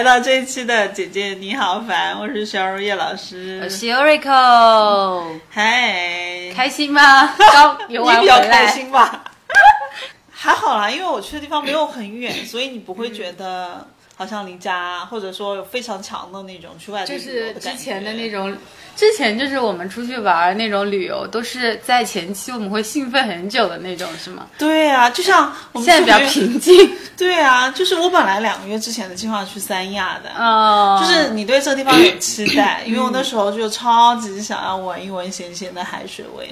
来到这一期的姐姐你好烦，我是小如叶老师，我是 Rico，嗨，开心吗？刚游玩你比较开，心吧？还好啦，因为我去的地方没有很远，所以你不会觉得好像离家，或者说有非常强的那种去外地就旅游是的感觉之前的那种，之前就是我们出去玩儿那种旅游，都是在前期我们会兴奋很久的那种，是吗？对啊，就像我们现在比较平静。对啊，就是我本来两个月之前的计划去三亚的，哦，就是你对这个地方有期待，因为我那时候就超级想要闻一闻咸咸的海水味。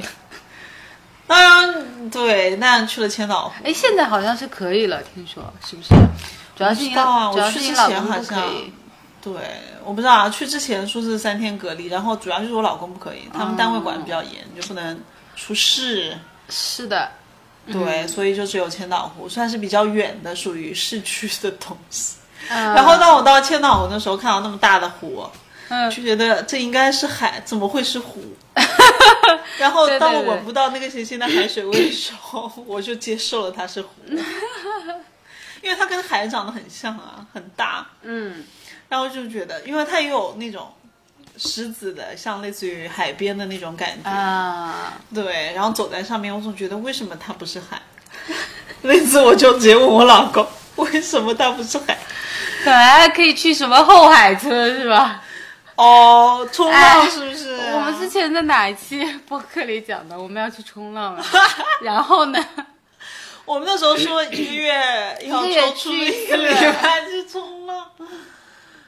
当然，对，那去了千岛湖，哎，现在好像是可以了，听说是不是？主要是你不知道啊，主要我去之是你老公前好像不可以。对，我不知道啊，去之前说是三天隔离，然后主要就是我老公不可以，他们单位管的比较严，就不能出事。是的，对，所以就只有千岛湖，算是比较远的，属于市区的东西。然然后当我到千岛湖的时候，看到那么大的湖，嗯就觉得这应该是海，怎么会是湖？然后当我闻不到那个咸咸的海水味的时候，我就接受了它是湖，因为它跟海长得很像啊，很大。嗯，然后就觉得，因为它也有那种狮子的，像类似于海边的那种感觉，啊，对。然后走在上面，我总觉得为什么它不是海？那次我就直接问我老公，为什么它不是海？本来可以去什么后海村是吧？哦，冲浪哎是不是、我们之前在哪一期播客里讲的，我们要去冲浪了。然后呢，我们那时候说一个月要抽出一个礼拜去冲浪，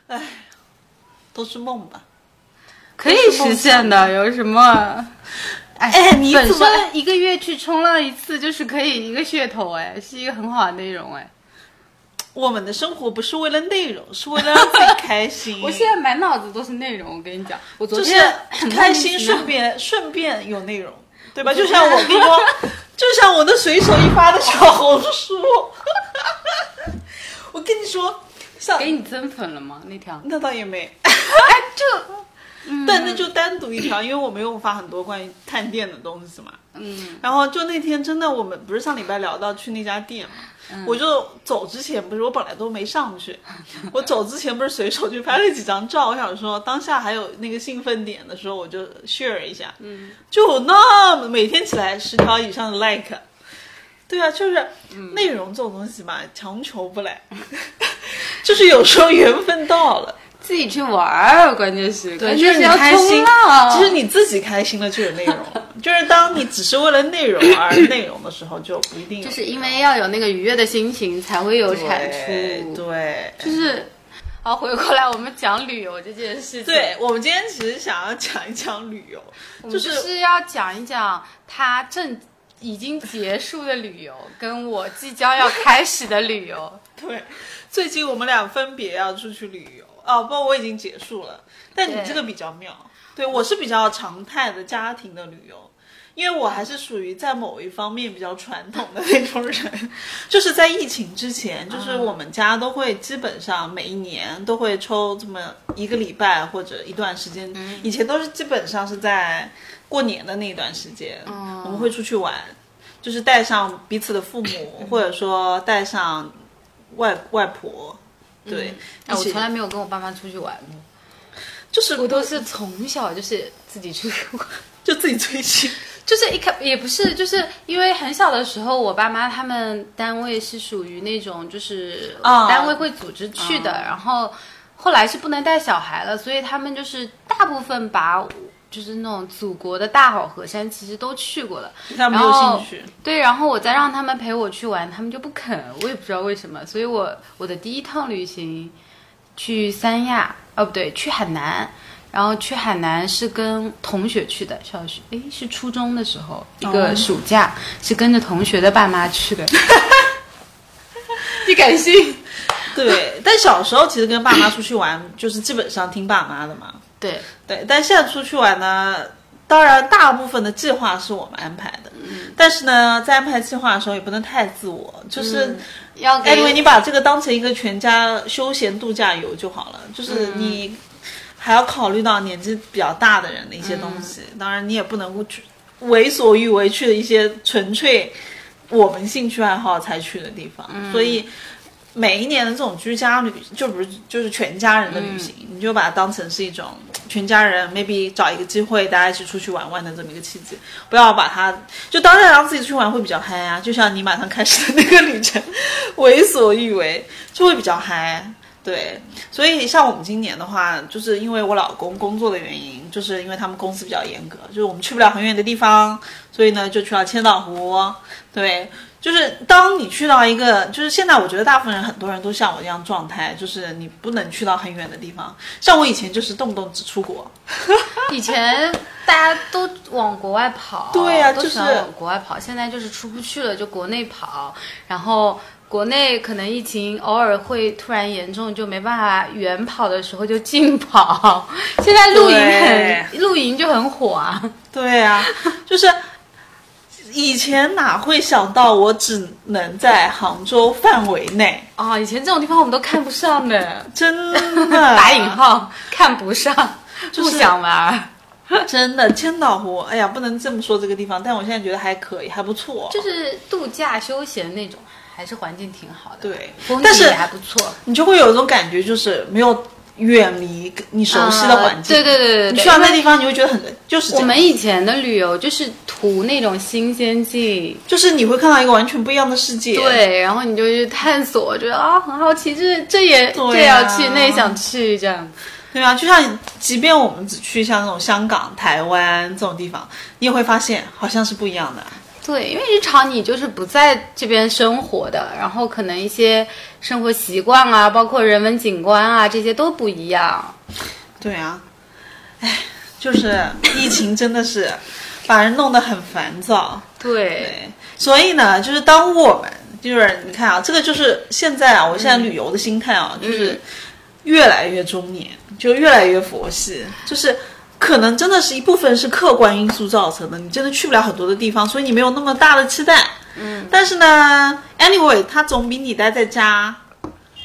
哎，都是梦吧。可以实现的，有什么？哎哎你本怎么一个月去冲浪一次就是可以一个噱头，哎，是一个很好的内容，哎。我们的生活不是为了内容，是为了让自己开心。我现在满脑子都是内容，我跟你讲，我昨就是开心，顺顺便顺便有内容，对吧？就像我跟你说，就像我的随手一发的小红书，我跟你说，像给你增粉了吗？那条？那倒也没，哎，就 但那就单独一条，因为我没有发很多关于探店的东西嘛。嗯，然后就那天真的，我们不是上礼拜聊到去那家店嘛，嗯。我就走之前不是我本来都没上去，我走之前不是随手去拍了几张照，我想说当下还有那个兴奋点的时候，我就 share 一下，嗯，就有那么每天起来十条以上的 like。对啊，就是嗯。内容这种东西嘛，强求不来，就是有时候缘分到了，自己去玩儿，关键是对，就是你开心就是你自己开心了就有内容，就是当你只是为了内容而内容的时候，就不一定就是因为要有那个愉悦的心情，才会有产出。对，就是，好，回过来我们讲旅游这件事情。对，我们今天只是想要讲一讲旅游，就我们就是是要讲一讲它正已经结束的旅游，跟我即将要开始的旅游。对，最近我们俩分别要出去旅游哦，不过我已经结束了，但你这个比较妙，对我是比较常态的家庭的旅游。因为我还是属于在某一方面比较传统的那种人，就是在疫情之前，就是我们家都会基本上每一年都会抽这么一个礼拜或者一段时间，以前都是基本上是在过年的那一段时间，我们会出去玩，就是带上彼此的父母，或者说带上外外婆，对，哎，我从来没有跟我爸妈出去玩过，就是我都是从小就是自己出去玩。就自己追星，就是一开也不是，就是因为很小的时候，我爸妈他们单位是属于那种就是啊单位会组织去的，然后后来是不能带小孩了，所以他们就是大部分把就是那种祖国的大好河山其实都去过了，他没有兴趣。对，然后我再让他们陪我去玩，他们就不肯，我也不知道为什么，所以我我的第一趟旅行去三亚，哦不对，去海南。然后去海南是跟同学去的，小学诶是初中的时候，一个暑假、是跟着同学的爸妈去的。你敢信？对，但小时候其实跟爸妈出去玩，就是基本上听爸妈的嘛。对，对，但现在出去玩呢，当然大部分的计划是我们安排的，但是呢，在安排计划的时候也不能太自我，就是。要给 anyway，你把这个当成一个全家休闲度假游就好了，就是你还要考虑到年纪比较大的人的一些东西。当然，你也不能够去为所欲为去的一些纯粹我们兴趣爱好才去的地方。所以，每一年的这种居家旅，就不是就是全家人的旅行，你就把它当成是一种全家人 maybe 找一个机会大家一起出去玩玩的这么一个契机，不要把它就当然让自己出去玩会比较嗨啊，就像你马上开始的那个旅程，为所欲为就会比较嗨。对，所以像我们今年的话，就是因为我老公工作的原因，就是因为他们公司比较严格，就是我们去不了很远的地方，所以呢就去了千岛湖。对，就是当你去到一个，就是现在我觉得大部分人很多人都像我这样状态，就是你不能去到很远的地方。像我以前就是动不动只出国，以前大家都往国外跑，对呀都喜欢就是往国外跑。现在就是出不去了，就国内跑，然后。国内可能疫情偶尔会突然严重，就没办法远跑的时候就近跑。现在露营很露营就很火啊。对啊，就是以前哪会想到我只能在杭州范围内啊、以前这种地方我们都看不上的，真的 打引号看不上，就是不想玩。真的千岛湖，哎呀，不能这么说这个地方，但我现在觉得还可以，还不错。就是度假休闲那种，还是环境挺好的。对风但是景也还不错。你就会有一种感觉，就是没有远离你熟悉的环境。啊对对对对对你去到那地方，你会觉得很就是我们以前的旅游就是图那种新鲜劲，就是你会看到一个完全不一样的世界。对，然后你就去探索，觉得啊很好奇，这这也、这也要去，那也想去，这样。对啊，就像即便我们只去像那种香港、台湾这种地方，你也会发现好像是不一样的。对，因为日常你就是不在这边生活的，然后可能一些生活习惯啊，包括人文景观啊，这些都不一样。对啊，哎，就是疫情真的是把人弄得很烦躁。对，对，所以呢，就是当我们就是你看啊，这个就是现在啊，我现在旅游的心态啊，就是越来越中年，就越来越佛系，就是。可能真的是一部分是客观因素造成的，你真的去不了很多的地方，所以你没有那么大的期待。嗯，但是呢，anyway，它总比你待在家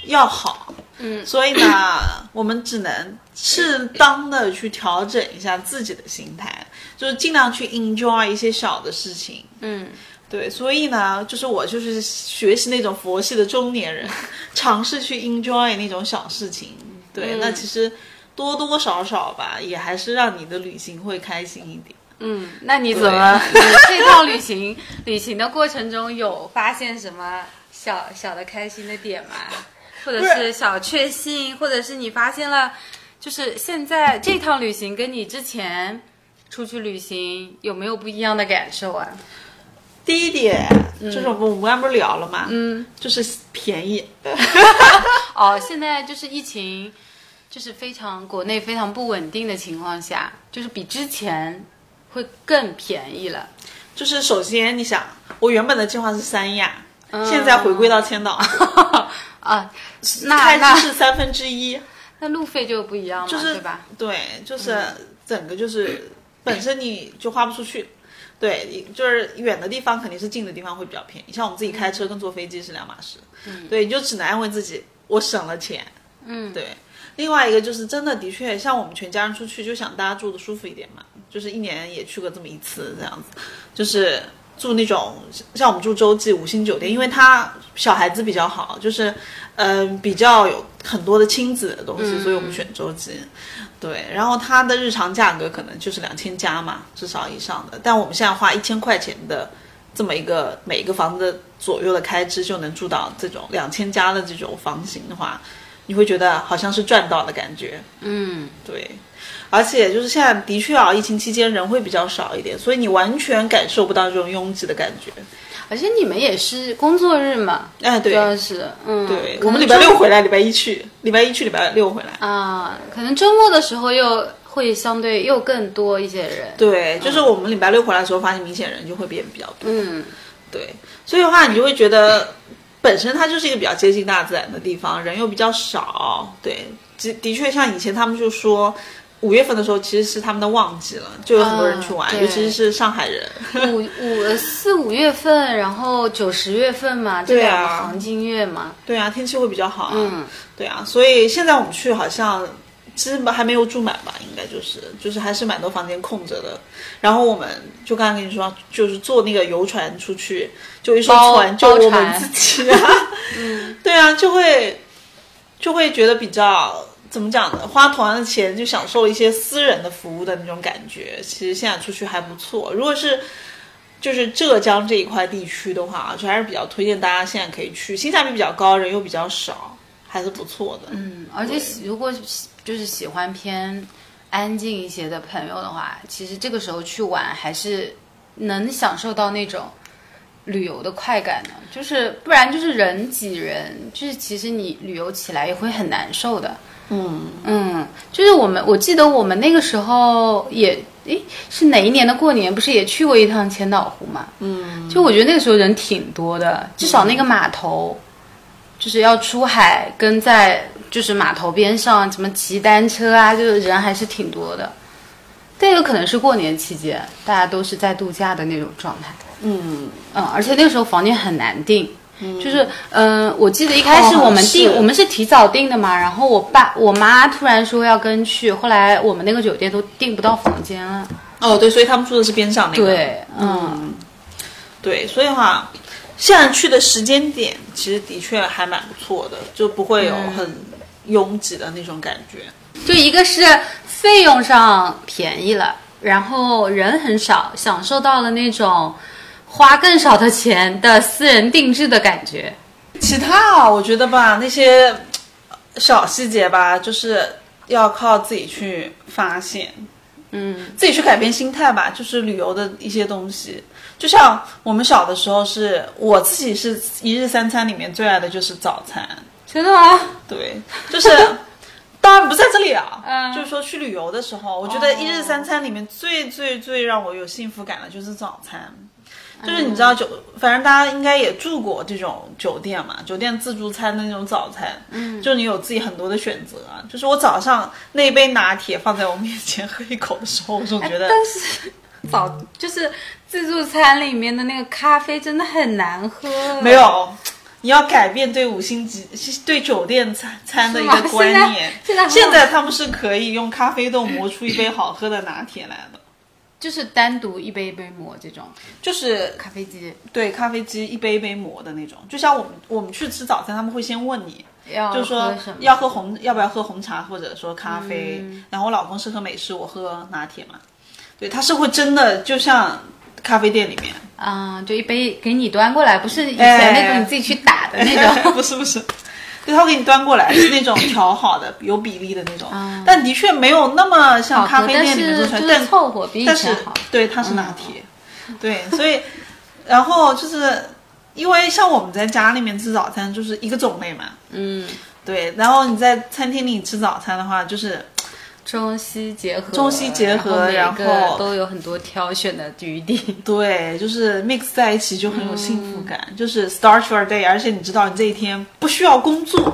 要好。嗯，所以呢，我们只能适当的去调整一下自己的心态，就是尽量去 enjoy 一些小的事情。嗯，对，所以呢，就是我就是学习那种佛系的中年人，尝试去 enjoy 那种小事情。对，嗯那其实多多少少吧，也还是让你的旅行会开心一点。嗯，那你怎么？你 这趟旅行旅行的过程中有发现什么小小的开心的点吗？或者是小确幸，或者是你发现了，就是现在这趟旅行跟你之前出去旅行有没有不一样的感受啊？第一点、就是我们我们刚不是聊了嘛，嗯，就是便宜。哦，现在就是疫情，就是非常国内非常不稳定的情况下，就是比之前会更便宜了。就是首先你想，我原本的计划是三亚，嗯现在回归到千岛，啊，那开那支是三分之一。那路费就不一样了，就是对吧？对，就是整个就是本身你就花不出去。对，就是远的地方肯定是近的地方会比较便宜，像我们自己开车跟坐飞机是两码事。嗯，对，你就只能安慰自己，我省了钱。嗯，对。另外一个就是真的的确，像我们全家人出去就想大家住的舒服一点嘛，就是一年也去过这么一次这样子，就是住那种像我们住洲际五星酒店，因为它小孩子比较好，就是嗯、呃比较有很多的亲子的东西，所以我们选洲际。对，然后它的日常价格可能就是两千加嘛，至少以上的。但我们现在花一千块钱的这么一个每个房子左右的开支，就能住到这种两千加的这种房型的话，你会觉得好像是赚到的感觉。嗯，对，而且就是现在的确啊，疫情期间人会比较少一点，所以你完全感受不到这种拥挤的感觉。而且你们也是工作日嘛，哎，对主，要是嗯，对，我们礼拜六回来，礼拜一去，礼拜一去，礼拜六回来。啊，可能周末的时候又会相对又更多一些人。对，就是我们礼拜六回来的时候，发现明显人就会变比较多。嗯，对，所以的话，你就会觉得本身它就是一个比较接近大自然的地方，人又比较少。对，的的确像以前他们就说。五月份的时候，其实是他们的旺季了，就有很多人去玩，啊尤其是上海人。五五四五月份，然后九十月份嘛，这对啊两个黄金月嘛。对啊，天气会比较好啊。嗯，对啊，所以现在我们去好像其实还没有住满吧，应该就是就是还是蛮多房间空着的。然后我们就刚刚跟你说，就是坐那个游船出去，就一艘包船就我们自己啊，嗯，对啊，就会就会觉得比较怎么讲呢？花同样的钱就享受一些私人的服务的那种感觉。其实现在出去还不错。如果是就是浙江这一块地区的话，就还是比较推荐大家现在可以去，性价比比较高，人又比较少，还是不错的。嗯，而且如果喜就是喜欢偏安静一些的朋友的话，其实这个时候去玩还是能享受到那种旅游的快感的。就是不然就是人挤人，就是其实你旅游起来也会很难受的。嗯，嗯，就是我们，我记得我们那个时候也，诶，是哪一年的过年？不是也去过一趟千岛湖嘛？嗯，就我觉得那个时候人挺多的，至少那个码头，就是要出海，跟在就是码头边上什么骑单车啊，就是人还是挺多的。但有可能是过年期间，大家都是在度假的那种状态。嗯，嗯，而且那个时候房间很难订，就是嗯、呃我记得一开始我们订，是我们是提早订的嘛，然后我爸我妈突然说要跟去，后来我们那个酒店都订不到房间了。哦，对，所以他们住的是边上那个。对，嗯，对，所以的话，现在去的时间点其实的确还蛮不错的，就不会有很拥挤的那种感觉。就一个是费用上便宜了，然后人很少，享受到了那种花更少的钱的私人定制的感觉。其他啊，我觉得吧，那些呃小细节吧，就是要靠自己去发现，嗯，自己去改变心态吧。就是旅游的一些东西，就像我们小的时候是，我自己是一日三餐里面最爱的就是早餐。真的吗？对，就是 当然不在这里啊，嗯就是说去旅游的时候，我觉得一日三餐里面最最最让我有幸福感的就是早餐。就是你知道酒，反正大家应该也住过这种酒店嘛，酒店自助餐的那种早餐，嗯，就你有自己很多的选择啊。就是我早上那一杯拿铁放在我面前喝一口的时候，我总觉得但是早就是自助餐里面的那个咖啡真的很难喝。没有。你要改变对五星级、对酒店餐餐的一个观念。现在现在他们是可以用咖啡豆磨出一杯好喝的拿铁来的，就是单独一杯一杯磨这种就是咖啡机，对咖啡机一杯一杯磨的那种。就像我们我们去吃早餐，他们会先问你，要就是说？要喝红，要不要喝红茶或者说咖啡。嗯然后我老公是喝美式，我喝拿铁嘛。对，他是会真的就像咖啡店里面，啊、就一杯给你端过来，不是以前那种你自己去打的那种。不是不是，对，他会给你端过来，是那种调好的、有比例的那种，但的确没有那么像，咖啡店里面做出来，但是凑合，比以但是前好。对，它是拿铁，对，所以然后就是因为像我们在家里面吃早餐就是一个种类嘛，嗯，对，然后你在餐厅里吃早餐的话，就是中西结合，中西结合然后都有很多挑选的余地。对，就是 mix 在一起就很有幸福感，就是 start your day，而且你知道你这一天不需要工作。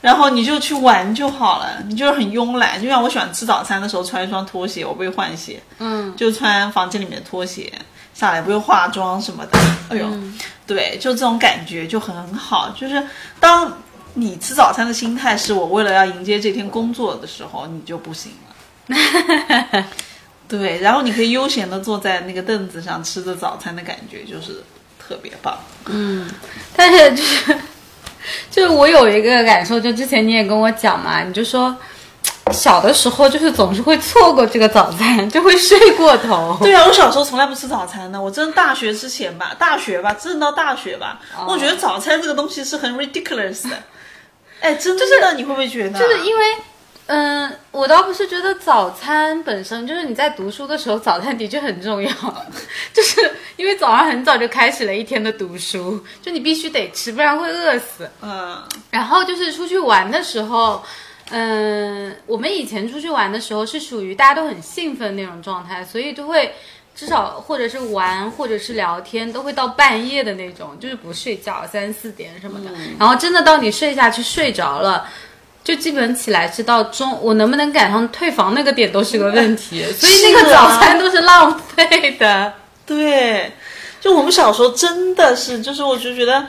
然后你就去玩就好了，你就是很慵懒。就像我喜欢吃早餐的时候穿一双拖鞋，我不会换鞋，嗯，就穿房间里面的拖鞋下来，不用化妆什么的。哎呦，对，就这种感觉就很好。就是当你吃早餐的心态是我为了要迎接这天工作的时候，你就不行了。对，然后你可以悠闲的坐在那个凳子上吃着早餐的感觉，就是特别棒。嗯但是就是就是我有一个感受，就之前你也跟我讲嘛，你就说小的时候就是总是会错过这个早餐，就会睡过头。对啊，我小时候从来不吃早餐的。我真的大学之前吧，大学吧，真的到大学吧，我觉得早餐这个东西是很 ridiculous 的。哎，真的，你会不会觉得？就是因为，嗯，我倒不是觉得早餐本身就是你在读书的时候，早餐的确很重要，就是因为早上很早就开始了一天的读书，就你必须得吃，不然会饿死。嗯，然后就是出去玩的时候，嗯，我们以前出去玩的时候是属于大家都很兴奋那种状态，所以就会至少或者是玩或者是聊天都会到半夜的那种，就是不睡觉三四点什么的。然后真的到你睡下去睡着了。就基本起来是到中，我能不能赶上退房那个点都是个问题，所以那个早餐都是浪费的。对，就我们小时候真的是，就是我就觉得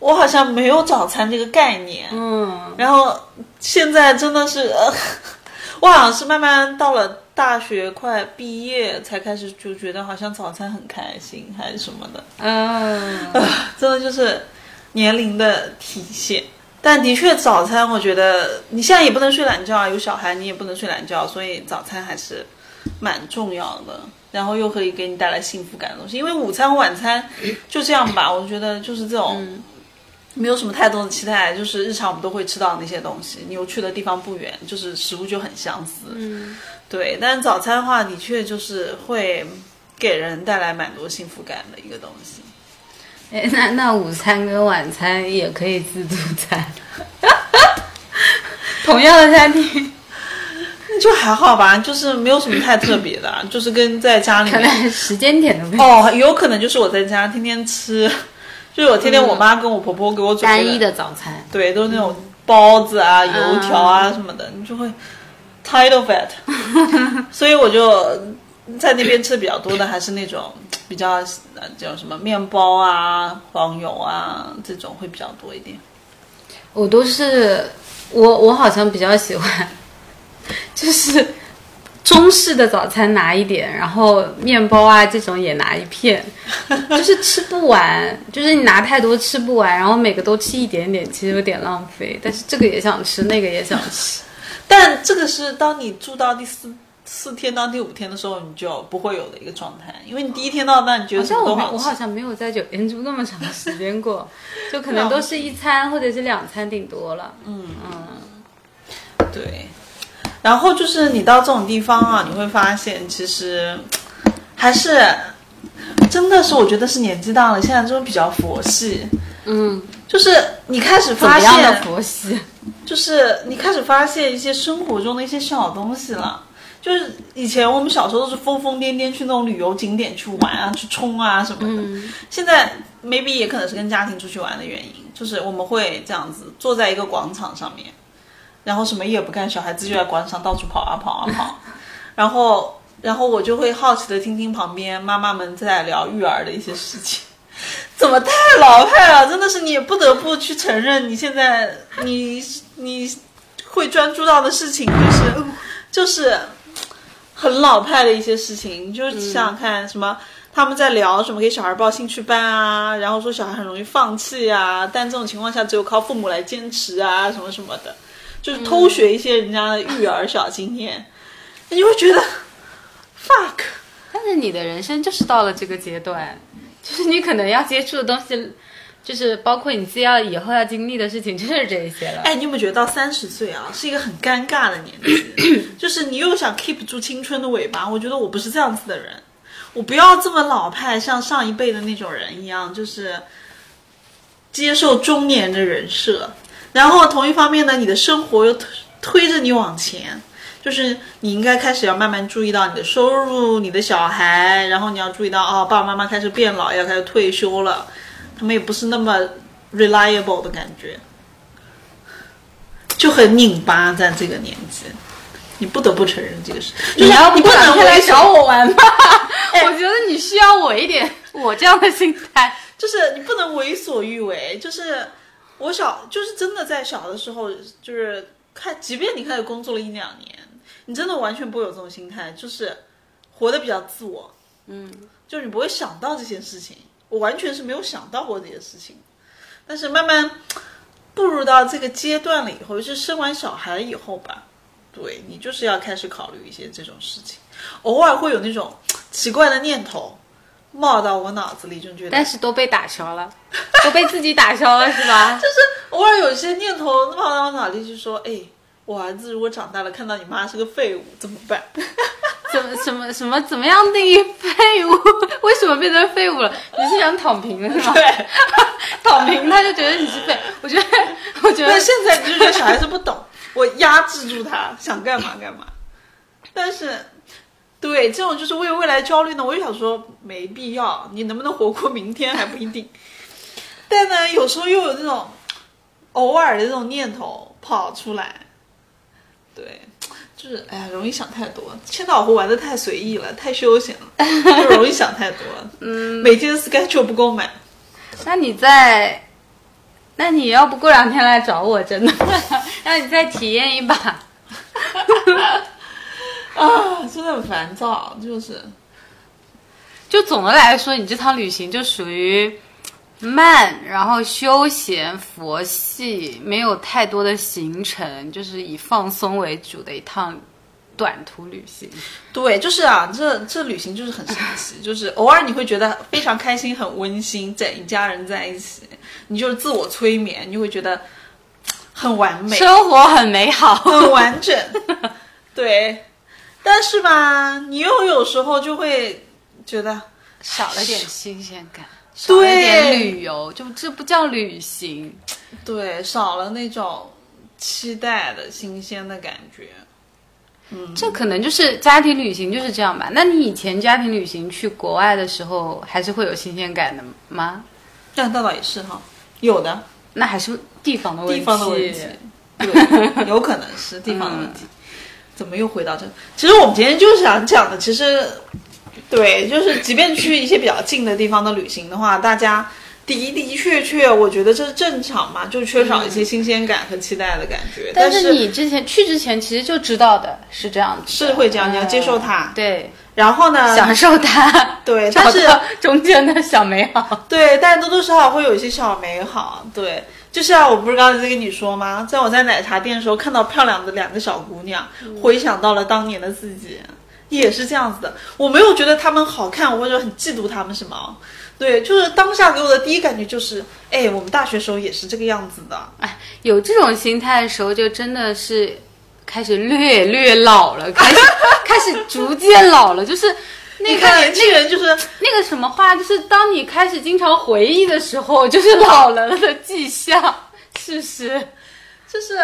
我好像没有早餐这个概念。嗯，然后现在真的是，呃、我好像是慢慢到了大学快毕业才开始就觉得好像早餐很开心还是什么的，嗯，啊，真的就是年龄的体现。但的确，早餐我觉得你现在也不能睡懒觉啊，有小孩你也不能睡懒觉，所以早餐还是蛮重要的。然后又可以给你带来幸福感的东西，因为午餐和晚餐就这样吧，我觉得就是这种。没有什么太多的期待，就是日常我们都会吃到那些东西。你又去的地方不远，就是食物就很相似。嗯，对。但是早餐的话，的确就是会给人带来蛮多幸福感的一个东西。哎，那那午餐跟晚餐也可以自助餐，同样的餐厅，就还好吧，就是没有什么太特别的，就是跟在家里可面能时间点的问题。哦，有可能就是我在家天天吃，就是我天天我妈跟我婆婆给我准备单一的早餐，对，都是那种包子啊、油条啊什么的，你就会 tired of it。所以我就在那边吃的比较多的还是那种比较呃叫什么面包啊、黄油啊这种会比较多一点。我都是我我好像比较喜欢，就是中式的早餐拿一点，然后面包啊这种也拿一片，就是吃不完，就是你拿太多吃不完，然后每个都吃一点点，其实有点浪费。但是这个也想吃，那个也想吃。但这个是当你住到第四四天到第五天的时候，你就不会有的一个状态，因为你第一天到那你觉得什么都好吃。像我我好像没有在酒店住那么长时间过，就可能都是一餐或者是两餐顶多了。嗯嗯，对，然后就是你到这种地方啊，你会发现其实还是真的是，我觉得是年纪大了，现在真的比较佛系。嗯，就是你开始发现，佛系？就是你开始发现一些生活中的一些小东西了。就是以前我们小时候都是疯疯癫癫去那种旅游景点去玩啊，去冲啊什么的。现在 maybe 也可能是跟家庭出去玩的原因，就是我们会这样子坐在一个广场上面，然后什么也不干，小孩子就在广场到处跑啊跑啊跑，然后然后我就会好奇的听听旁边妈妈们在聊育儿的一些事情。怎么太老派了？真的是你也不得不去承认，你现在你你会专注到的事情就是就是很老派的一些事情。你就想想看，什么、他们在聊什么给小孩报兴趣班啊，然后说小孩很容易放弃啊，但这种情况下只有靠父母来坚持啊，什么什么的，就是偷学一些人家的育儿小经验，你会觉得 fuck。但是你的人生就是到了这个阶段，就是你可能要接触的东西，就是包括你自己要以后要经历的事情，就是这一些了。哎，你有没有觉得到三十岁啊，是一个很尴尬的年纪？就是你又想 keep 住青春的尾巴，我觉得我不是这样子的人，我不要这么老派，像上一辈的那种人一样，就是接受中年的人设。然后同一方面呢，你的生活又推推着你往前，就是你应该开始要慢慢注意到你的收入、你的小孩，然后你要注意到哦，爸爸妈妈开始变老，要开始退休了，他们也不是那么 reliable 的感觉。就很拧巴，在这个年纪，你不得不承认这个事。就是你要你不能来找我玩吧？我觉得你需要我一点，我这样的心态。就是你不能为所欲为。就是我小，就是真的在小的时候，就是看，即便你开始工作了一两年，你真的完全不会有这种心态，就是活得比较自我。嗯，就是你不会想到这些事情，我完全是没有想到过这些事情。但是慢慢步入到这个阶段了以后，就是生完小孩以后吧，对你就是要开始考虑一些这种事情。偶尔会有那种奇怪的念头冒到我脑子里，就觉得，但是都被打消了，都被自己打消了，是吧？就是偶尔有一些念头冒到我脑里，就说，哎，我儿子如果长大了看到你妈是个废物怎么办？怎么什么什么怎么样定义废物？为什么变成废物了？你是想躺平了是吗？对，躺平他就觉得你是废。我觉得，我觉得但现在就觉得小孩子不懂，我压制住他，想干嘛干嘛。但是，对这种就是为未来焦虑呢，我就想说没必要，你能不能活过明天还不一定。但呢，有时候又有这种偶尔的这种念头跑出来，对，就是哎呀，容易想太多。千岛湖玩的太随意了，太休闲了，就容易想太多。嗯，每天 schedule 不够满。那你在那你要不过两天来找我，真的让你再体验一把。啊，真的很烦躁，就是就总的来说，你这趟旅行就属于慢，然后休闲、佛系，没有太多的行程，就是以放松为主的一趟短途旅行。对，就是啊，这这旅行就是很神奇，就是偶尔你会觉得非常开心、很温馨，在一家人在一起，你就是自我催眠，你会觉得很完美，生活很美好。很完整，对。但是吧，你又有时候就会觉得少了点新鲜感，对点旅游，就这不叫旅行。对，少了那种期待的新鲜的感觉。嗯这可能就是家庭旅行就是这样吧？那你以前家庭旅行去国外的时候，还是会有新鲜感的吗？但那倒也是哈，有的那还是地方的问题。地方的问题，对，有可能是地方的问题。怎么又回到这？其实我们今天就是想讲的，其实对，就是即便去一些比较近的地方的旅行的话，大家的的确确，我觉得这是正常嘛，就缺少一些新鲜感和期待的感觉。但但是你之前去之前其实就知道的是这样子，是会这样，你要接受它。对，然后呢，享受它，对，找但是中间的小美好。对，但多多少少会有一些小美好。对，就像我不是刚才在跟你说吗？在我在奶茶店的时候看到漂亮的两个小姑娘，回想到了当年的自己，也是这样子的。我没有觉得他们好看，或者很嫉妒他们什么。对，就是当下给我的第一感觉就是，哎，我们大学时候也是这个样子的。哎，有这种心态的时候，就真的是开始略略老了，开始 开始逐渐老了，就是那个年轻人就是那个什么话，就是当你开始经常回忆的时候，就是老了的迹象，是不是？就是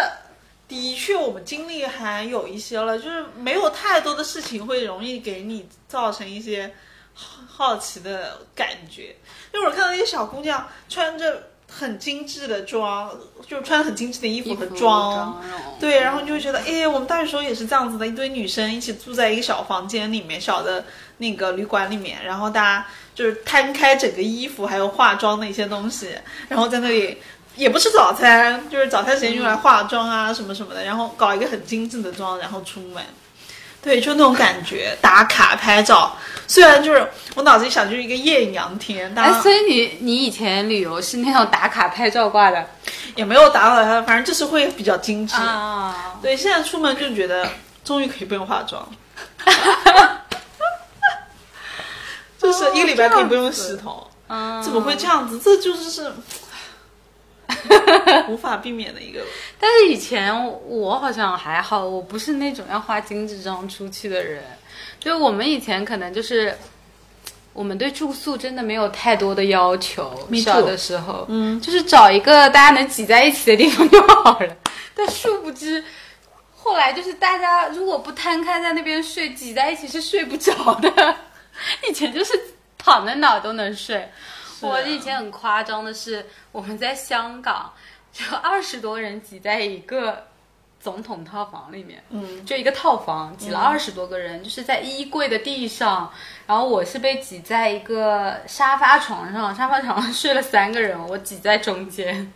的确，我们经历还有一些了，就是没有太多的事情会容易给你造成一些好好奇的感觉。因为我看到一些小姑娘穿着很精致的妆，就是穿很精致的衣服和妆，对，然后你就会觉得，哎，我们大学时候也是这样子的，一堆女生一起住在一个小房间里面，小的那个旅馆里面，然后大家就是摊开整个衣服还有化妆的一些东西，然后在那里也不吃早餐，就是早餐时间用来化妆啊什么什么的，然后搞一个很精致的妆，然后出门。对，就那种感觉，打卡拍照。虽然就是我脑子里想就是一个艳阳天，当哎，所以你你以前旅游是那种打卡拍照挂的也没有打扰他，反正就是会比较精致。啊？对，现在出门就觉得终于可以不用化妆，就是一个礼拜可以不用洗头。嗯，怎么会这样子？这就是是无法避免的一个。但是以前我好像还好，我不是那种要花精致妆出去的人。就我们以前可能就是，我们对住宿真的没有太多的要求。小的时候，嗯，就是找一个大家能挤在一起的地方就好了。但殊不知，后来就是大家如果不摊开在那边睡，挤在一起是睡不着的。以前就是躺在哪儿都能睡。我以前很夸张的是，我们在香港，就二十多人挤在一个总统套房里面，嗯，就一个套房，挤了二十多个人，就是在衣柜的地上，然后我是被挤在一个沙发床上，沙发床上睡了三个人，我挤在中间，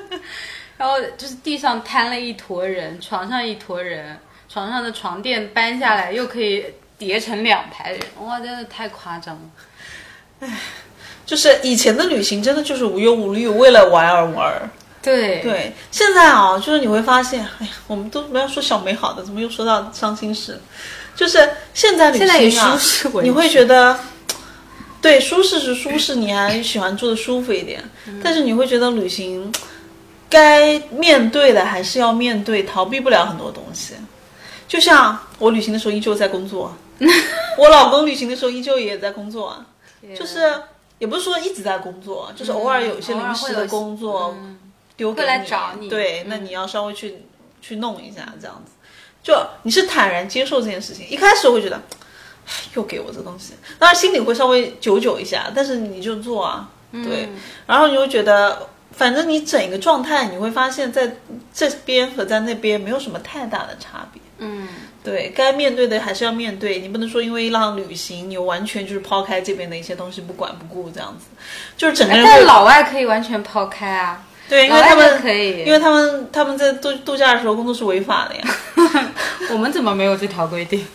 然后就是地上摊了一坨人，床上一坨人，床上的床垫搬下来又可以叠成两排人，哇，真的太夸张了。就是以前的旅行真的就是无忧无虑，为了玩而玩。对。对，现在啊，就是你会发现，哎呀，我们都不要说小美好的，怎么又说到伤心事？就是现在旅行啊，现在以舒适为主你会觉得，对，舒适是舒适，你还喜欢住的舒服一点，嗯。但是你会觉得旅行该面对的还是要面对，逃避不了很多东西。就像我旅行的时候依旧在工作，我老公旅行的时候依旧也在工作，就是也不是说一直在工作，就是偶尔有一些临时的工作丢给会来找你对，嗯那你要稍微去去弄一下，这样子，就你是坦然接受这件事情。一开始会觉得，唉又给我这东西，当然心里会稍微久久一下，但是你就做啊，对，然后你会觉得。反正你整个状态，你会发现在这边和在那边没有什么太大的差别。嗯，对该面对的还是要面对，你不能说因为一趟旅行，你完全就是抛开这边的一些东西不管不顾这样子，就是整个人会但是老外可以完全抛开啊。对，因为他们可以，因为他们他们在度度假的时候工作是违法的呀。我们怎么没有这条规定？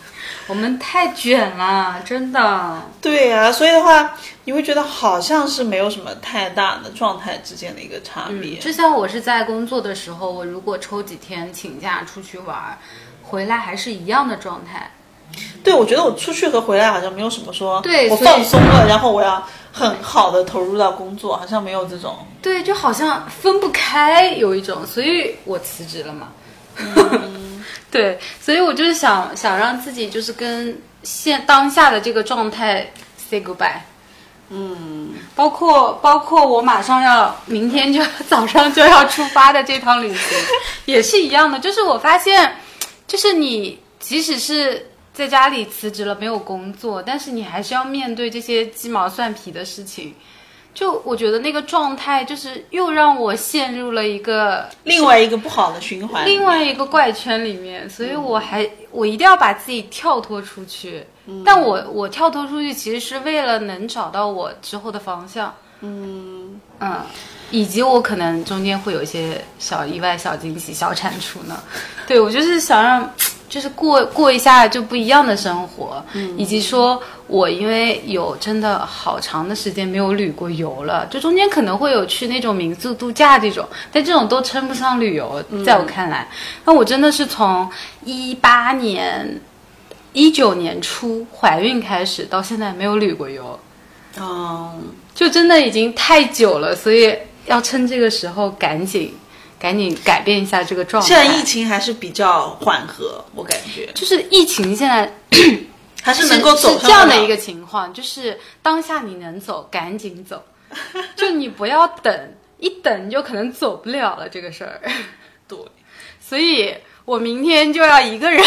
我们太卷了，真的。对呀、所以的话，你会觉得好像是没有什么太大的状态之间的一个差别。就像我是在工作的时候，我如果抽几天请假出去玩儿，回来还是一样的状态。对，我觉得我出去和回来好像没有什么说，我对我放松了，然后我要很好的投入到工作，好像没有这种。对，就好像分不开，有一种，所以我辞职了嘛。对，所以我就是想想让自己就是跟现当下的这个状态 say goodbye。嗯，包括包括我马上要明天就 早上就要出发的这趟旅行，也是一样的。就是我发现，就是你即使是在家里辞职了没有工作，但是你还是要面对这些鸡毛蒜皮的事情。就我觉得那个状态，就是又让我陷入了一个另外一个不好的循环，另外一个怪圈里面，所以我还我一定要把自己跳脱出去。但我我跳脱出去，其实是为了能找到我之后的方向。嗯嗯，以及我可能中间会有一些小意外、小惊喜、小产出呢。对我就是想让。就是过过一下就不一样的生活，以及说我因为有真的好长的时间没有旅过游了，就中间可能会有去那种民宿度假这种，但这种都称不上旅游，在我看来，那我真的是从一八年、一九年初怀孕开始到现在没有旅过游，嗯，就真的已经太久了，所以要趁这个时候赶紧。赶紧改变一下这个状态。现在疫情还是比较缓和，我感觉就是疫情现在 还是能够走是这样的一个情况，就是当下你能走，赶紧走，就你不要等，一等就可能走不了了这个事儿。对，所以我明天就要一个人。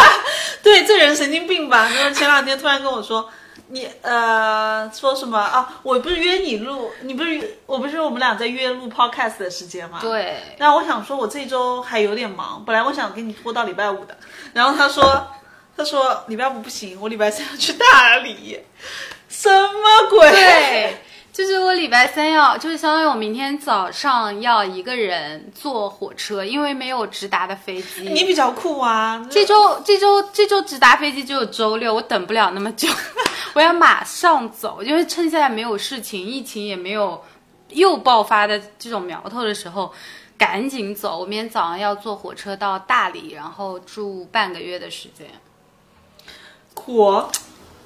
对，这人神经病吧？就是前两天突然跟我说。你呃说什么啊？我不是约你录，你不是我不是我们俩在约录 podcast 的时间吗？对。那我想说，我这周还有点忙，本来我想给你拖到礼拜五的。然后他说，他说礼拜五不行，我礼拜三要去大理。什么鬼？对，就是我礼拜三要，就是相当于我明天早上要一个人坐火车，因为没有直达的飞机。你比较酷啊！这周这周这周直达飞机只有周六，我等不了那么久。我要马上走，因为趁现在没有事情，疫情也没有又爆发的这种苗头的时候，赶紧走。我明天早上要坐火车到大理，然后住半个月的时间。我，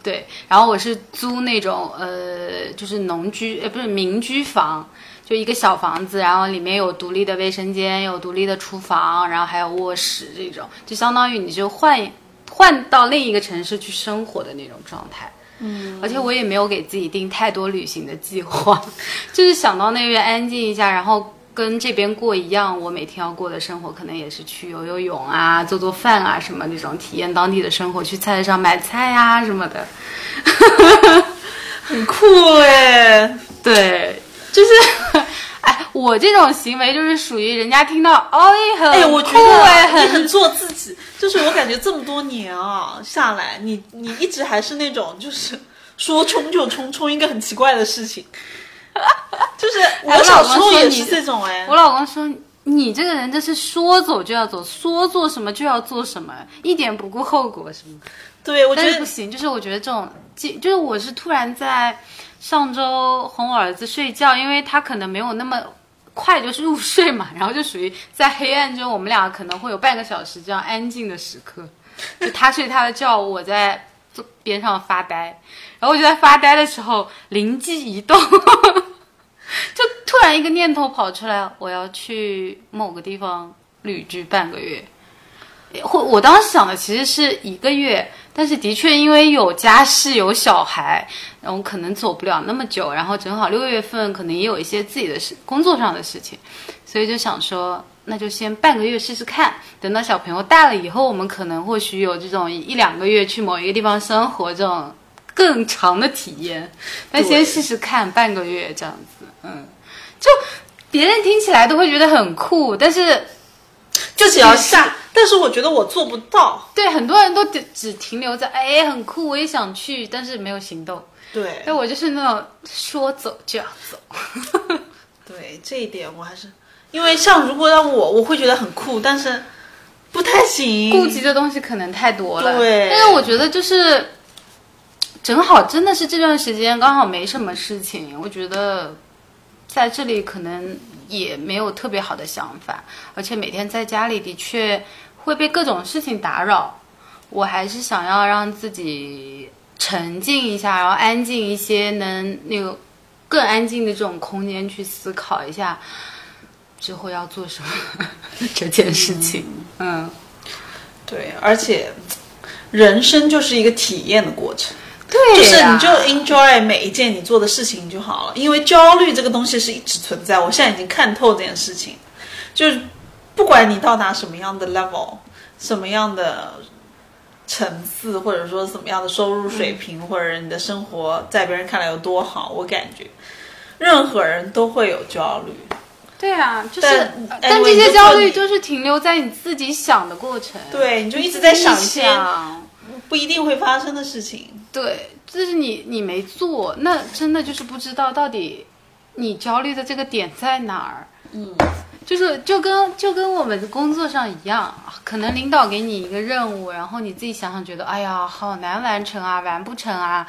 对，然后我是租那种呃，就是农居呃，不是民居房，就一个小房子，然后里面有独立的卫生间，有独立的厨房，然后还有卧室这种，就相当于你就换换到另一个城市去生活的那种状态。嗯，而且我也没有给自己定太多旅行的计划，就是想到那边安静一下，然后跟这边过一样，我每天要过的生活，可能也是去游游泳啊、做做饭啊什么那种，体验当地的生活，去菜市场买菜呀、什么的，很酷哎。对，就是。哎，我这种行为就是属于人家听到，哦，很哎，我觉酷哎，很做自己。就是我感觉这么多年啊下来，你你一直还是那种就是说冲就冲，冲一个很奇怪的事情。就是我小时候也是这种哎，我老公说你这个人就是说走就要走，说做什么就要做什么，一点不顾后果什么。对，我觉得不行，就是我觉得这种，就就是我是突然在上周哄我儿子睡觉，因为他可能没有那么快就是入睡嘛，然后就属于在黑暗中，我们俩可能会有半个小时这样安静的时刻，就他睡他的觉，我在坐边上发呆，然后我就在发呆的时候灵机一动，就突然一个念头跑出来，我要去某个地方旅居半个月。或我当时想的其实是一个月，但是的确因为有家室有小孩，然后可能走不了那么久，然后正好六月份可能也有一些自己的事工作上的事情，所以就想说那就先半个月试试看，等到小朋友大了以后，我们可能或许有这种一两个月去某一个地方生活这种更长的体验，但先试试看半个月这样子，嗯，就别人听起来都会觉得很酷，但是。就只要下，但是我觉得我做不到。对，很多人都只只停留在哎很酷，我也想去，但是没有行动。对，但我就是那种说走就要走。对这一点我还是因为像如果让我，我会觉得很酷，但是不太行。顾及的东西可能太多了。对但是我觉得就是正好真的是这段时间刚好没什么事情，我觉得在这里可能也没有特别好的想法，而且每天在家里的确会被各种事情打扰。我还是想要让自己沉静一下，然后安静一些，能那个更安静的这种空间去思考一下之后要做什么 这件事情。嗯，对，而且人生就是一个体验的过程。对就是你就 enjoy 每一件你做的事情就好了，因为焦虑这个东西是一直存在。我现在已经看透这件事情，就是不管你到达什么样的 level，什么样的层次，或者说什么样的收入水平，或者你的生活在别人看来有多好，我感觉任何人都会有焦虑。对啊，就是但但这些焦虑就是停留在你自己想的过程，对，你就一直在想一些不一定会发生的事情。对，就是你你没做，那真的就是不知道到底你焦虑的这个点在哪儿。嗯，就是就跟就跟我们的工作上一样，可能领导给你一个任务，然后你自己想想觉得，哎呀，好难完成啊，完不成啊，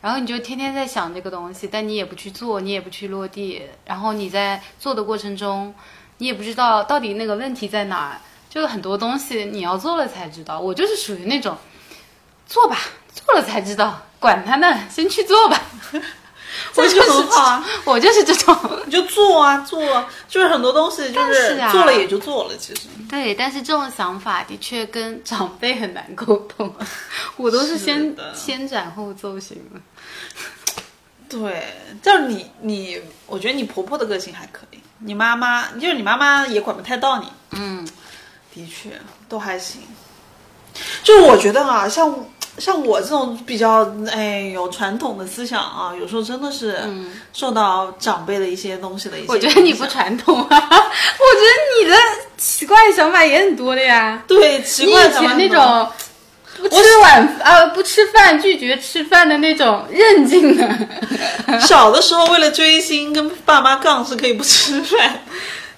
然后你就天天在想这个东西，但你也不去做，你也不去落地，然后你在做的过程中，你也不知道到底那个问题在哪儿，就很多东西你要做了才知道。我就是属于那种，做吧，做了才知道，管他呢，先去做吧。我就很好啊。我就是这种。你就做啊做啊，就是很多东西就是做了也就做了，其实。对，但是这种想法的确跟长辈很难沟通，我都是先先斩后奏型的。对，就是你你，我觉得你婆婆的个性还可以，你妈妈就是你妈妈也管不太到你，嗯，的确都还行。就是我觉得啊，像像我这种比较哎有传统的思想啊，有时候真的是受到长辈的一些东西的一些。我觉得你不传统啊，我觉得你的奇怪的想法也很多的呀。对奇怪的以前那种不吃晚啊不吃饭拒绝吃饭的那种韧劲呢，小的时候为了追星跟爸妈杠是可以不吃饭，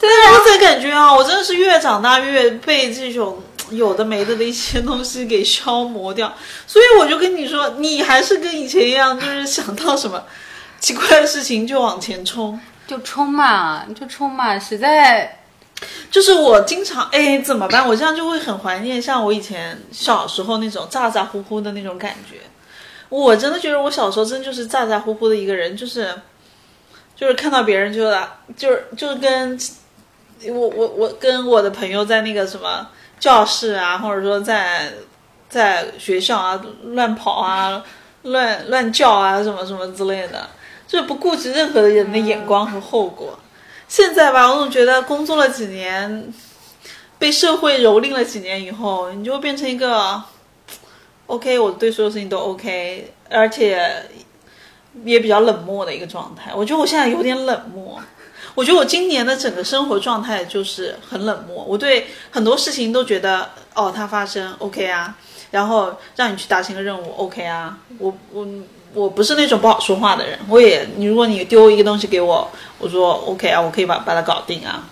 但是我才感觉啊，我真的是越长大越被这种有的没的的一些东西给消磨掉，所以我就跟你说，你还是跟以前一样，就是想到什么奇怪的事情就往前冲。就冲嘛，就冲嘛，实在就是我经常哎怎么办？我这样就会很怀念像我以前小时候那种咋咋呼呼的那种感觉。我真的觉得我小时候真就是咋咋呼呼的一个人，就是就是看到别人就就是就是跟我我我跟我的朋友在那个什么教室啊，或者说在在学校啊乱跑啊、乱乱叫啊什么什么之类的，就是不顾及任何人的眼光和后果。现在吧，我总觉得工作了几年，被社会蹂躏了几年以后，你就会变成一个 OK，我对所有事情都 OK，而且也比较冷漠的一个状态。我觉得我现在有点冷漠。我觉得我今年的整个生活状态就是很冷漠，我对很多事情都觉得哦，它发生 OK 啊，然后让你去达成一个任务 OK 啊，我我我不是那种不好说话的人，我也你如果你丢一个东西给我，我说 OK 啊，我可以把把它搞定啊，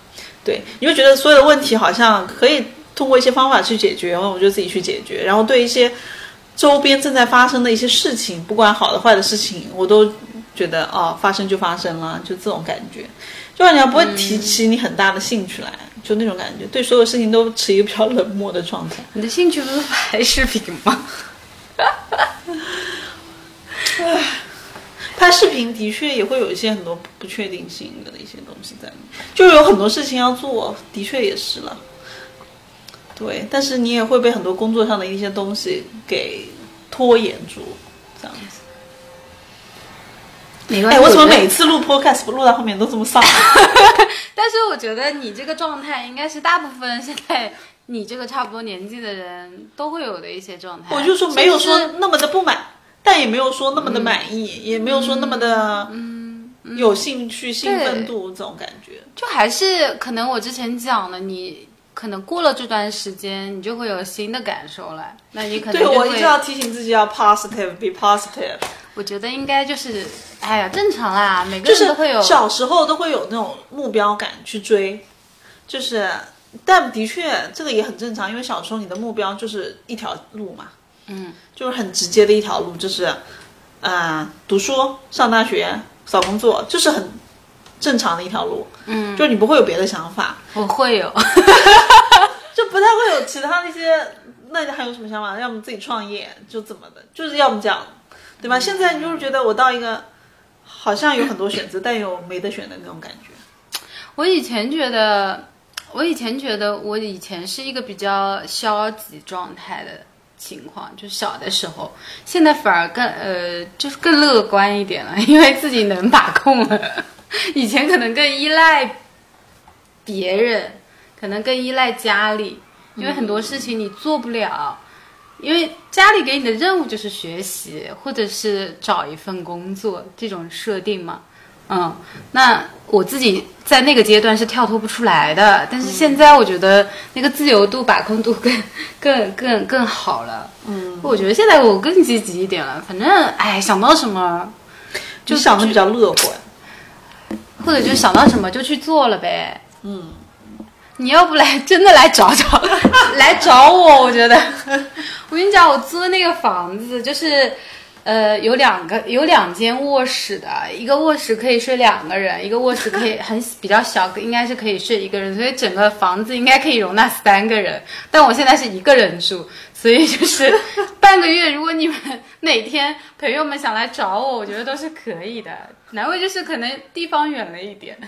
对，你会觉得所有的问题好像可以通过一些方法去解决，然后我就自己去解决，然后对一些周边正在发生的一些事情，不管好的坏的事情，我都觉得哦，发生就发生了，就这种感觉，就好像不会提起你很大的兴趣来，就那种感觉，对所有事情都持一个比较冷漠的状态。你的兴趣不是拍视频吗？拍视频的确也会有一些很多不确定性的一些东西在里面，就有很多事情要做，的确也是了。对，但是你也会被很多工作上的一些东西给拖延住，这样子。哎，没关系，我怎么每次录 podcast 录到后面都这么丧？但是我觉得你这个状态应该是大部分现在你这个差不多年纪的人都会有的一些状态。我就说没有说那么的不满，但也没有说那么的满意，也没有说那么的嗯有兴趣、兴奋度这种感觉。就还是可能我之前讲的，你可能过了这段时间，你就会有新的感受了。那你可能对我一直要提醒自己要 positive，be positive。我觉得应该就是，哎呀，正常啦，每个人都会有。小时候都会有那种目标感去追，就是，但的确这个也很正常，因为小时候你的目标就是一条路嘛，嗯，就是很直接的一条路，就是，呃，读书、上大学、找工作，就是很正常的一条路，嗯，就是你不会有别的想法，我会有，就不太会有其他那些，那你还有什么想法？要么自己创业，就怎么的，就是要么这样，对吧？现在你就是觉得我到一个好像有很多选择，但又没得选的那种感觉。我以前觉得，我以前觉得我以前是一个比较消极状态的情况，就小的时候，现在反而更呃，就是更乐观一点了，因为自己能把控了。以前可能更依赖别人，可能更依赖家里，因为很多事情你做不了。因为家里给你的任务就是学习，或者是找一份工作这种设定嘛，嗯，那我自己在那个阶段是跳脱不出来的，但是现在我觉得那个自由度、把控度更、更、更、更好了。嗯，我觉得现在我更积极一点了，反正哎，想到什么就想的比较乐观。或者就想到什么就去做了呗。嗯，你要不来真的来找找，来找我，我觉得，我跟你讲，我租的那个房子就是，呃，有两个有两间卧室的，一个卧室可以睡两个人，一个卧室可以很比较小，应该是可以睡一个人，所以整个房子应该可以容纳三个人。但我现在是一个人住，所以就是半个月，如果你们哪天朋友们想来找我，我觉得都是可以的。难为就是可能地方远了一点。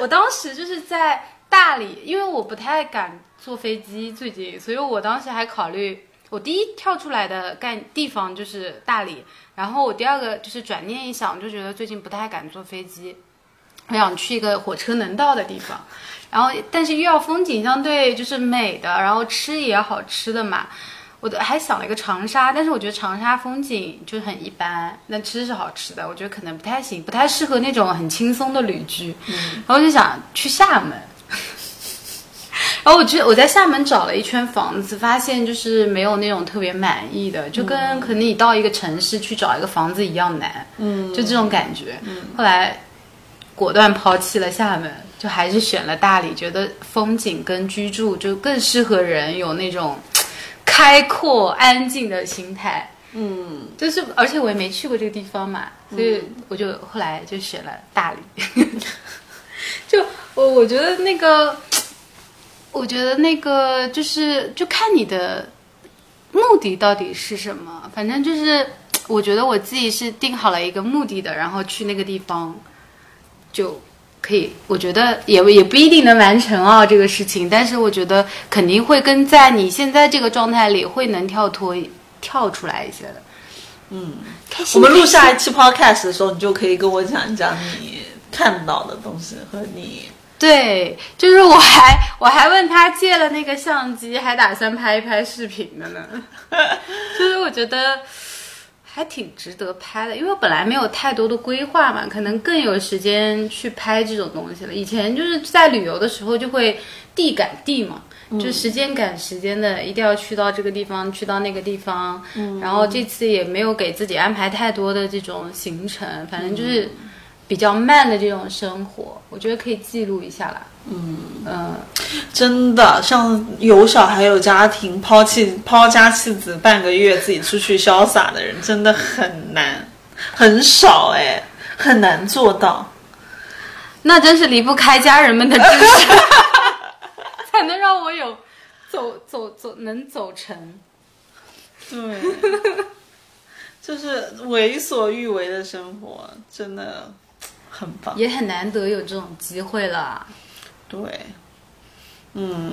我当时就是在大理，因为我不太敢坐飞机，最近，所以我当时还考虑，我第一跳出来的概地方就是大理，然后我第二个就是转念一想，就觉得最近不太敢坐飞机，我想去一个火车能到的地方，然后但是又要风景相对就是美的，然后吃也好吃的嘛。我的还想了一个长沙，但是我觉得长沙风景就很一般，那吃是好吃的，我觉得可能不太行，不太适合那种很轻松的旅居。然后就想去厦门，然后我去我在厦门找了一圈房子，发现就是没有那种特别满意的，就跟可能你到一个城市去找一个房子一样难，嗯，就这种感觉。后来果断抛弃了厦门，就还是选了大理，觉得风景跟居住就更适合人有那种开阔安静的心态。嗯，就是，而且我也没去过这个地方嘛，所以我就后来就选了大理。就我我觉得那个，我觉得那个就是就看你的目的到底是什么。反正就是，我觉得我自己是定好了一个目的的，然后去那个地方就可以。我觉得也也不一定能完成啊这个事情，但是我觉得肯定会跟在你现在这个状态里会能跳脱跳出来一些的。嗯，开心我们录下一期 podcast 的时候，你就可以跟我讲一讲你看到的东西和你。对，就是我还我还问他借了那个相机，还打算拍一拍视频的呢。就是我觉得还挺值得拍的，因为我本来没有太多的规划嘛，可能更有时间去拍这种东西了。以前就是在旅游的时候就会地赶地嘛。就时间赶时间的，一定要去到这个地方，去到那个地方。然后这次也没有给自己安排太多的这种行程，反正就是比较慢的这种生活，我觉得可以记录一下啦。嗯，嗯，真的，像有小孩有家庭，抛弃抛家弃子半个月自己出去潇洒的人，真的很难，很少哎，很难做到。那真是离不开家人们的支持，才能让我有走走走能走成。对，就是为所欲为的生活，真的很棒。也很难得有这种机会了。对，嗯，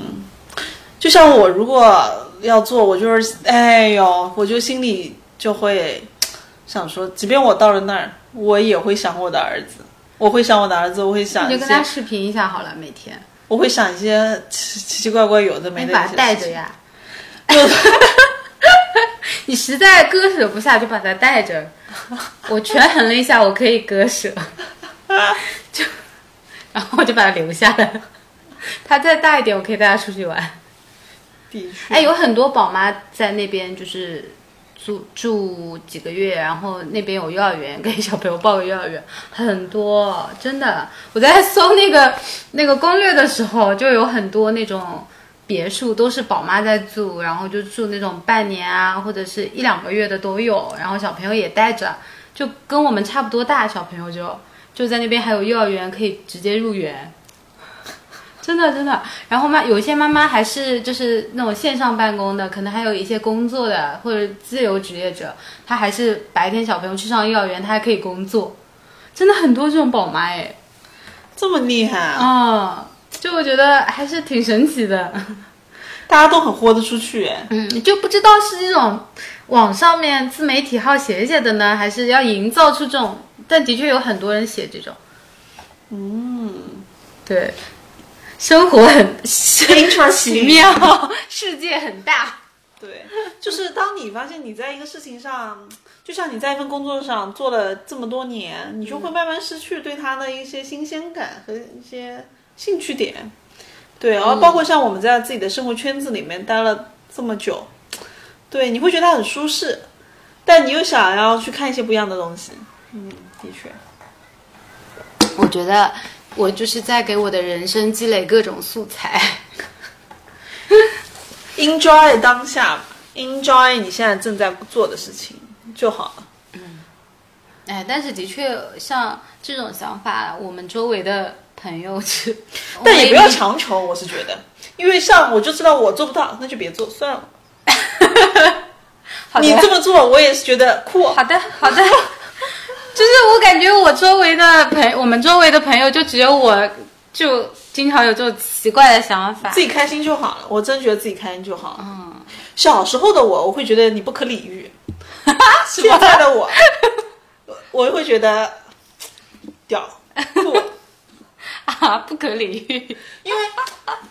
就像我如果要做，我就是哎呦，我就心里就会想说，即便我到了那儿，我也会想我的儿子，我会想我的儿子，我会想你就跟他，视频一下好了，每天。我会想一些奇奇奇怪怪有的没的你把他。带着呀。你实在割舍不下，就把他带着。我权衡了一下，我可以割舍，就，然后我就把他留下来。他再大一点，我可以带他出去玩。的确，哎，有很多宝妈在那边就是住住几个月，然后那边有幼儿园，给小朋友报个幼儿园，很多，真的。我在搜那个那个攻略的时候，就有很多那种别墅都是宝妈在住，然后就住那种半年啊，或者是一两个月的都有，然后小朋友也带着，就跟我们差不多大，小朋友就就在那边还有幼儿园可以直接入园。真的真的，然后妈有一些妈妈还是就是那种线上办公的，可能还有一些工作的或者自由职业者，她还是白天小朋友去上幼儿园，她还可以工作，真的很多这种宝妈哎，这么厉害啊！啊、就我觉得还是挺神奇的，大家都很豁得出去哎。嗯，就不知道是这种网上面自媒体号写写的呢，还是要营造出这种，但的确有很多人写这种，嗯，对，生活很奇 Interesting，妙，世界很大。对，就是当你发现你在一个事情上，就像你在一份工作上做了这么多年，你就会慢慢失去对它的一些新鲜感和一些兴趣点。对，然后包括像我们在自己的生活圈子里面待了这么久，对，你会觉得它很舒适，但你又想要去看一些不一样的东西。嗯，的确，我觉得我就是在给我的人生积累各种素材。enjoy 当下，enjoy 你现在正在做的事情就好了。嗯哎，但是的确，像这种想法，我们周围的朋友去，但也不要强求，我是觉得，因为像我就知道我做不到，那就别做算了。好你这么做，我也是觉得酷。好的，好的。就是我感觉我周围的朋，我们周围的朋友就只有我，就经常有这种奇怪的想法自。己开心就好了，我真觉得自己开心就好。嗯，小时候的我，我会觉得你不可理喻；现在的我，我会觉得屌酷，啊，不可理喻。因为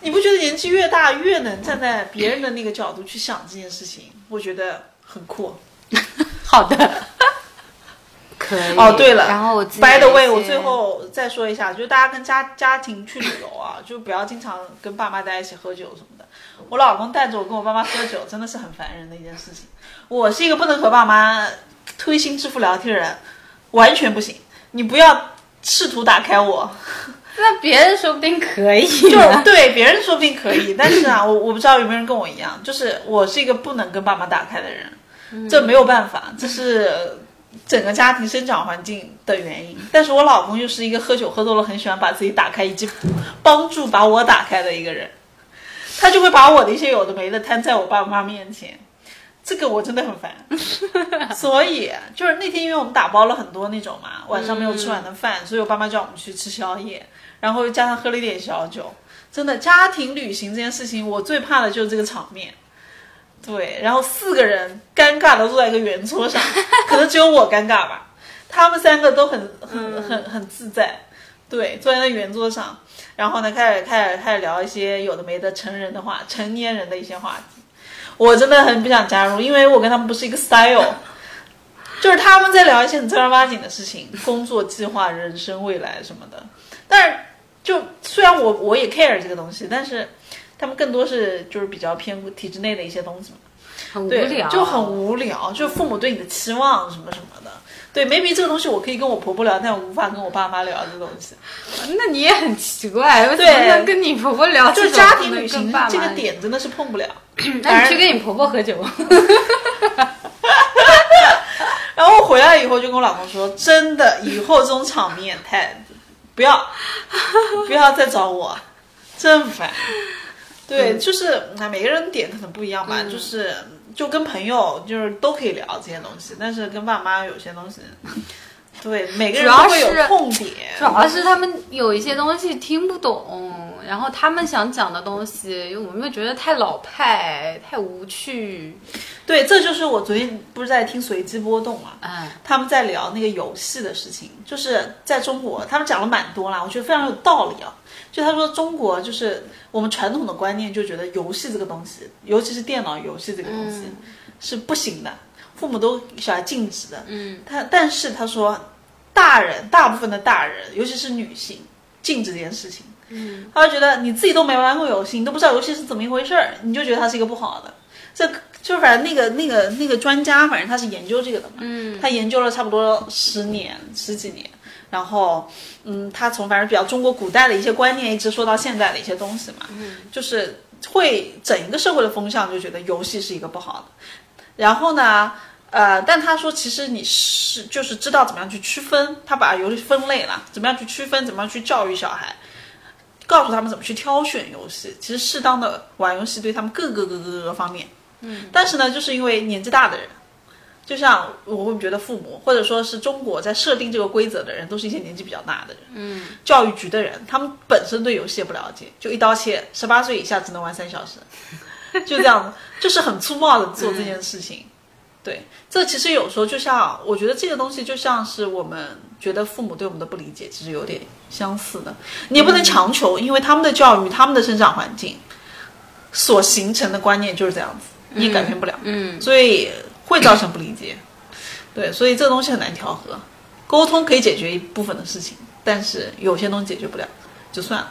你不觉得年纪越大越能站在别人的那个角度去想这件事情？我觉得很酷。好的，可以。哦，对了，然后我自己 by the way，我最后再说一下，就是大家跟家家庭去旅游啊，就不要经常跟爸妈在一起喝酒什么的。我老公带着我跟我爸妈喝酒，真的是很烦人的一件事情。我是一个不能和爸妈推心置腹聊天的人，完全不行。你不要试图打开我，那别人说不定可以就呢。对别人说不定可以，但是啊，我我不知道有没有人跟我一样，就是我是一个不能跟爸妈打开的人，这没有办法，这是整个家庭生长环境的原因。但是我老公又是一个喝酒喝多了很喜欢把自己打开，以及帮助把我打开的一个人，他就会把我的一些有的没的摊在我爸妈面前。这个我真的很烦，所以就是那天因为我们打包了很多那种嘛，晚上没有吃完的饭，所以我爸妈叫我们去吃宵夜，然后又加上喝了一点小酒，真的家庭旅行这件事情，我最怕的就是这个场面。对，然后四个人尴尬的坐在一个圆桌上，可能只有我尴尬吧，他们三个都很很很很自在。对，坐在那圆桌上，然后呢，开始开始开始聊一些有的没的成人的话，成年人的一些话题。我真的很不想加入，因为我跟他们不是一个 style，就是他们在聊一些很正儿八经的事情，工作计划、人生未来什么的。但是就虽然我我也 care 这个东西，但是他们更多是就是比较偏体制内的一些东西嘛，对，很无聊，就很无聊，就父母对你的期望什么什么的。对，maybe 这个东西我可以跟我婆婆聊，但我无法跟我爸妈聊这个东西。那你也很奇怪，为什么对能跟你婆婆聊？就是家庭旅行跟爸这个，点真的是碰不了。那你去跟你婆婆喝酒。然后我回来以后就跟我老公说，真的，以后这种场面太不要 不要再找我，真烦。对，就是那每个人点可能不一样吧，就是就跟朋友就是都可以聊这些东西，但是跟爸妈有些东西，对每个人会有是痛点。主要是他们有一些东西听不懂，然后他们想讲的东西，我们又觉得太老派、太无趣。对，这就是我昨天不是在听随机波动嘛，嗯，他们在聊那个游戏的事情，就是在中国，他们讲了蛮多啦，我觉得非常有道理啊。就他说中国就是我们传统的观念，就觉得游戏这个东西，尤其是电脑游戏这个东西、是不行的，父母都小孩禁止的。嗯，他但是他说，大人大部分的大人，尤其是女性，禁止这件事情。嗯，他就觉得你自己都没玩过游戏，你都不知道游戏是怎么一回事儿，你就觉得它是一个不好的。这就反正那个那个那个专家，反正他是研究这个的嘛，嗯他研究了差不多十年十几年，然后嗯，他从反正比较中国古代的一些观念，一直说到现在的一些东西嘛，嗯就是会整一个社会的风向就觉得游戏是一个不好的，然后呢。呃，但他说，其实你是就是知道怎么样去区分，他把游戏分类了，怎么样去区分，怎么样去教育小孩，告诉他们怎么去挑选游戏。其实适当的玩游戏对他们各个各个各个方面，嗯，但是呢，就是因为年纪大的人，就像我会觉得父母或者说是中国在设定这个规则的人，都是一些年纪比较大的人，嗯，教育局的人，他们本身对游戏也不了解，就一刀切，十八岁以下只能玩三小时，就这样子，就是很粗暴的做这件事情。对，这其实有时候就像，我觉得这个东西就像是我们觉得父母对我们的不理解，其实有点相似的。你也不能强求，因为他们的教育、他们的生长环境所形成的观念就是这样子，你也改变不了，嗯，所以会造成不理解。对，所以这个东西很难调和。沟通可以解决一部分的事情，但是有些东西解决不了，就算了。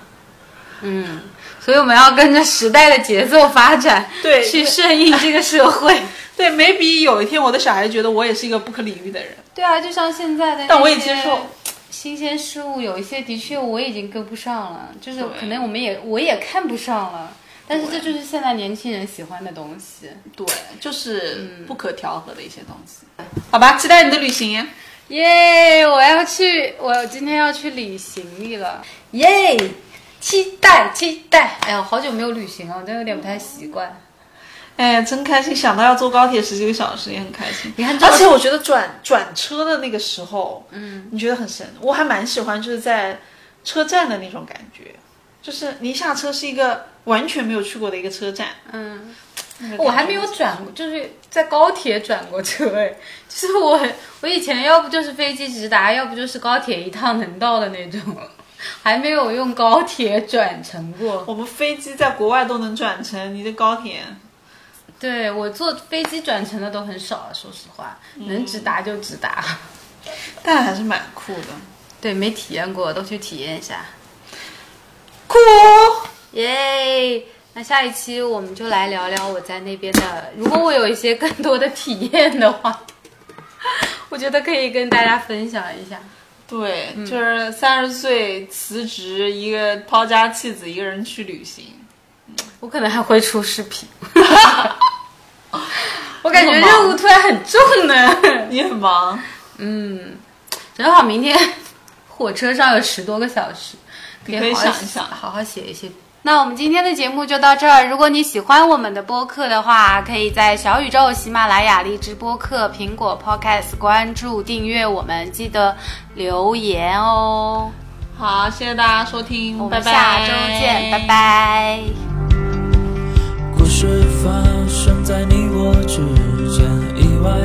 嗯，所以我们要跟着时代的节奏发展，对去顺应这个社会。对，maybe 有一天我的小孩觉得我也是一个不可理喻的人，对啊，就像现在的，但我也接受。新鲜事物有一些的确我已经跟不上了，就是可能我们也我也看不上了，但是这就是现在年轻人喜欢的东西。对，就是不可调和的一些东西。好吧，期待你的旅行。耶！我要去，我今天要去理行李了。耶！期待期待！哎呀，好久没有旅行了，我真有点不太习惯。哎，真开心！想到要坐高铁十几个小时，也很开心。你看而且我觉得转转车的那个时候，嗯，你觉得很神。我还蛮喜欢，就是在车站的那种感觉，就是你一下车是一个完全没有去过的一个车站。嗯，我还没有转过，就是在高铁转过车。哎，就是我我以前要不就是飞机直达，要不就是高铁一趟能到的那种，还没有用高铁转乘过。我们飞机在国外都能转乘，你的高铁，对我坐飞机转乘的都很少，说实话，能直达就直达。但还是蛮酷的。对，没体验过，都去体验一下。酷哦！耶！那下一期我们就来聊聊我在那边的，如果我有一些更多的体验的话，我觉得可以跟大家分享一下。对，就是三十岁辞职，一个抛家弃子，一个人去旅行。我可能还会出视频。我感觉任务突然很重呢。你很忙，嗯，正好明天火车上有十多个小时，可以你可以好好想一想好好写一些。那我们今天的节目就到这儿。如果你喜欢我们的播客的话，可以在小宇宙、喜马拉雅、荔枝播客、苹果 Podcast 关注、订阅我们，记得留言哦。好，谢谢大家收听，我们下周见，拜。拜。我之间，意外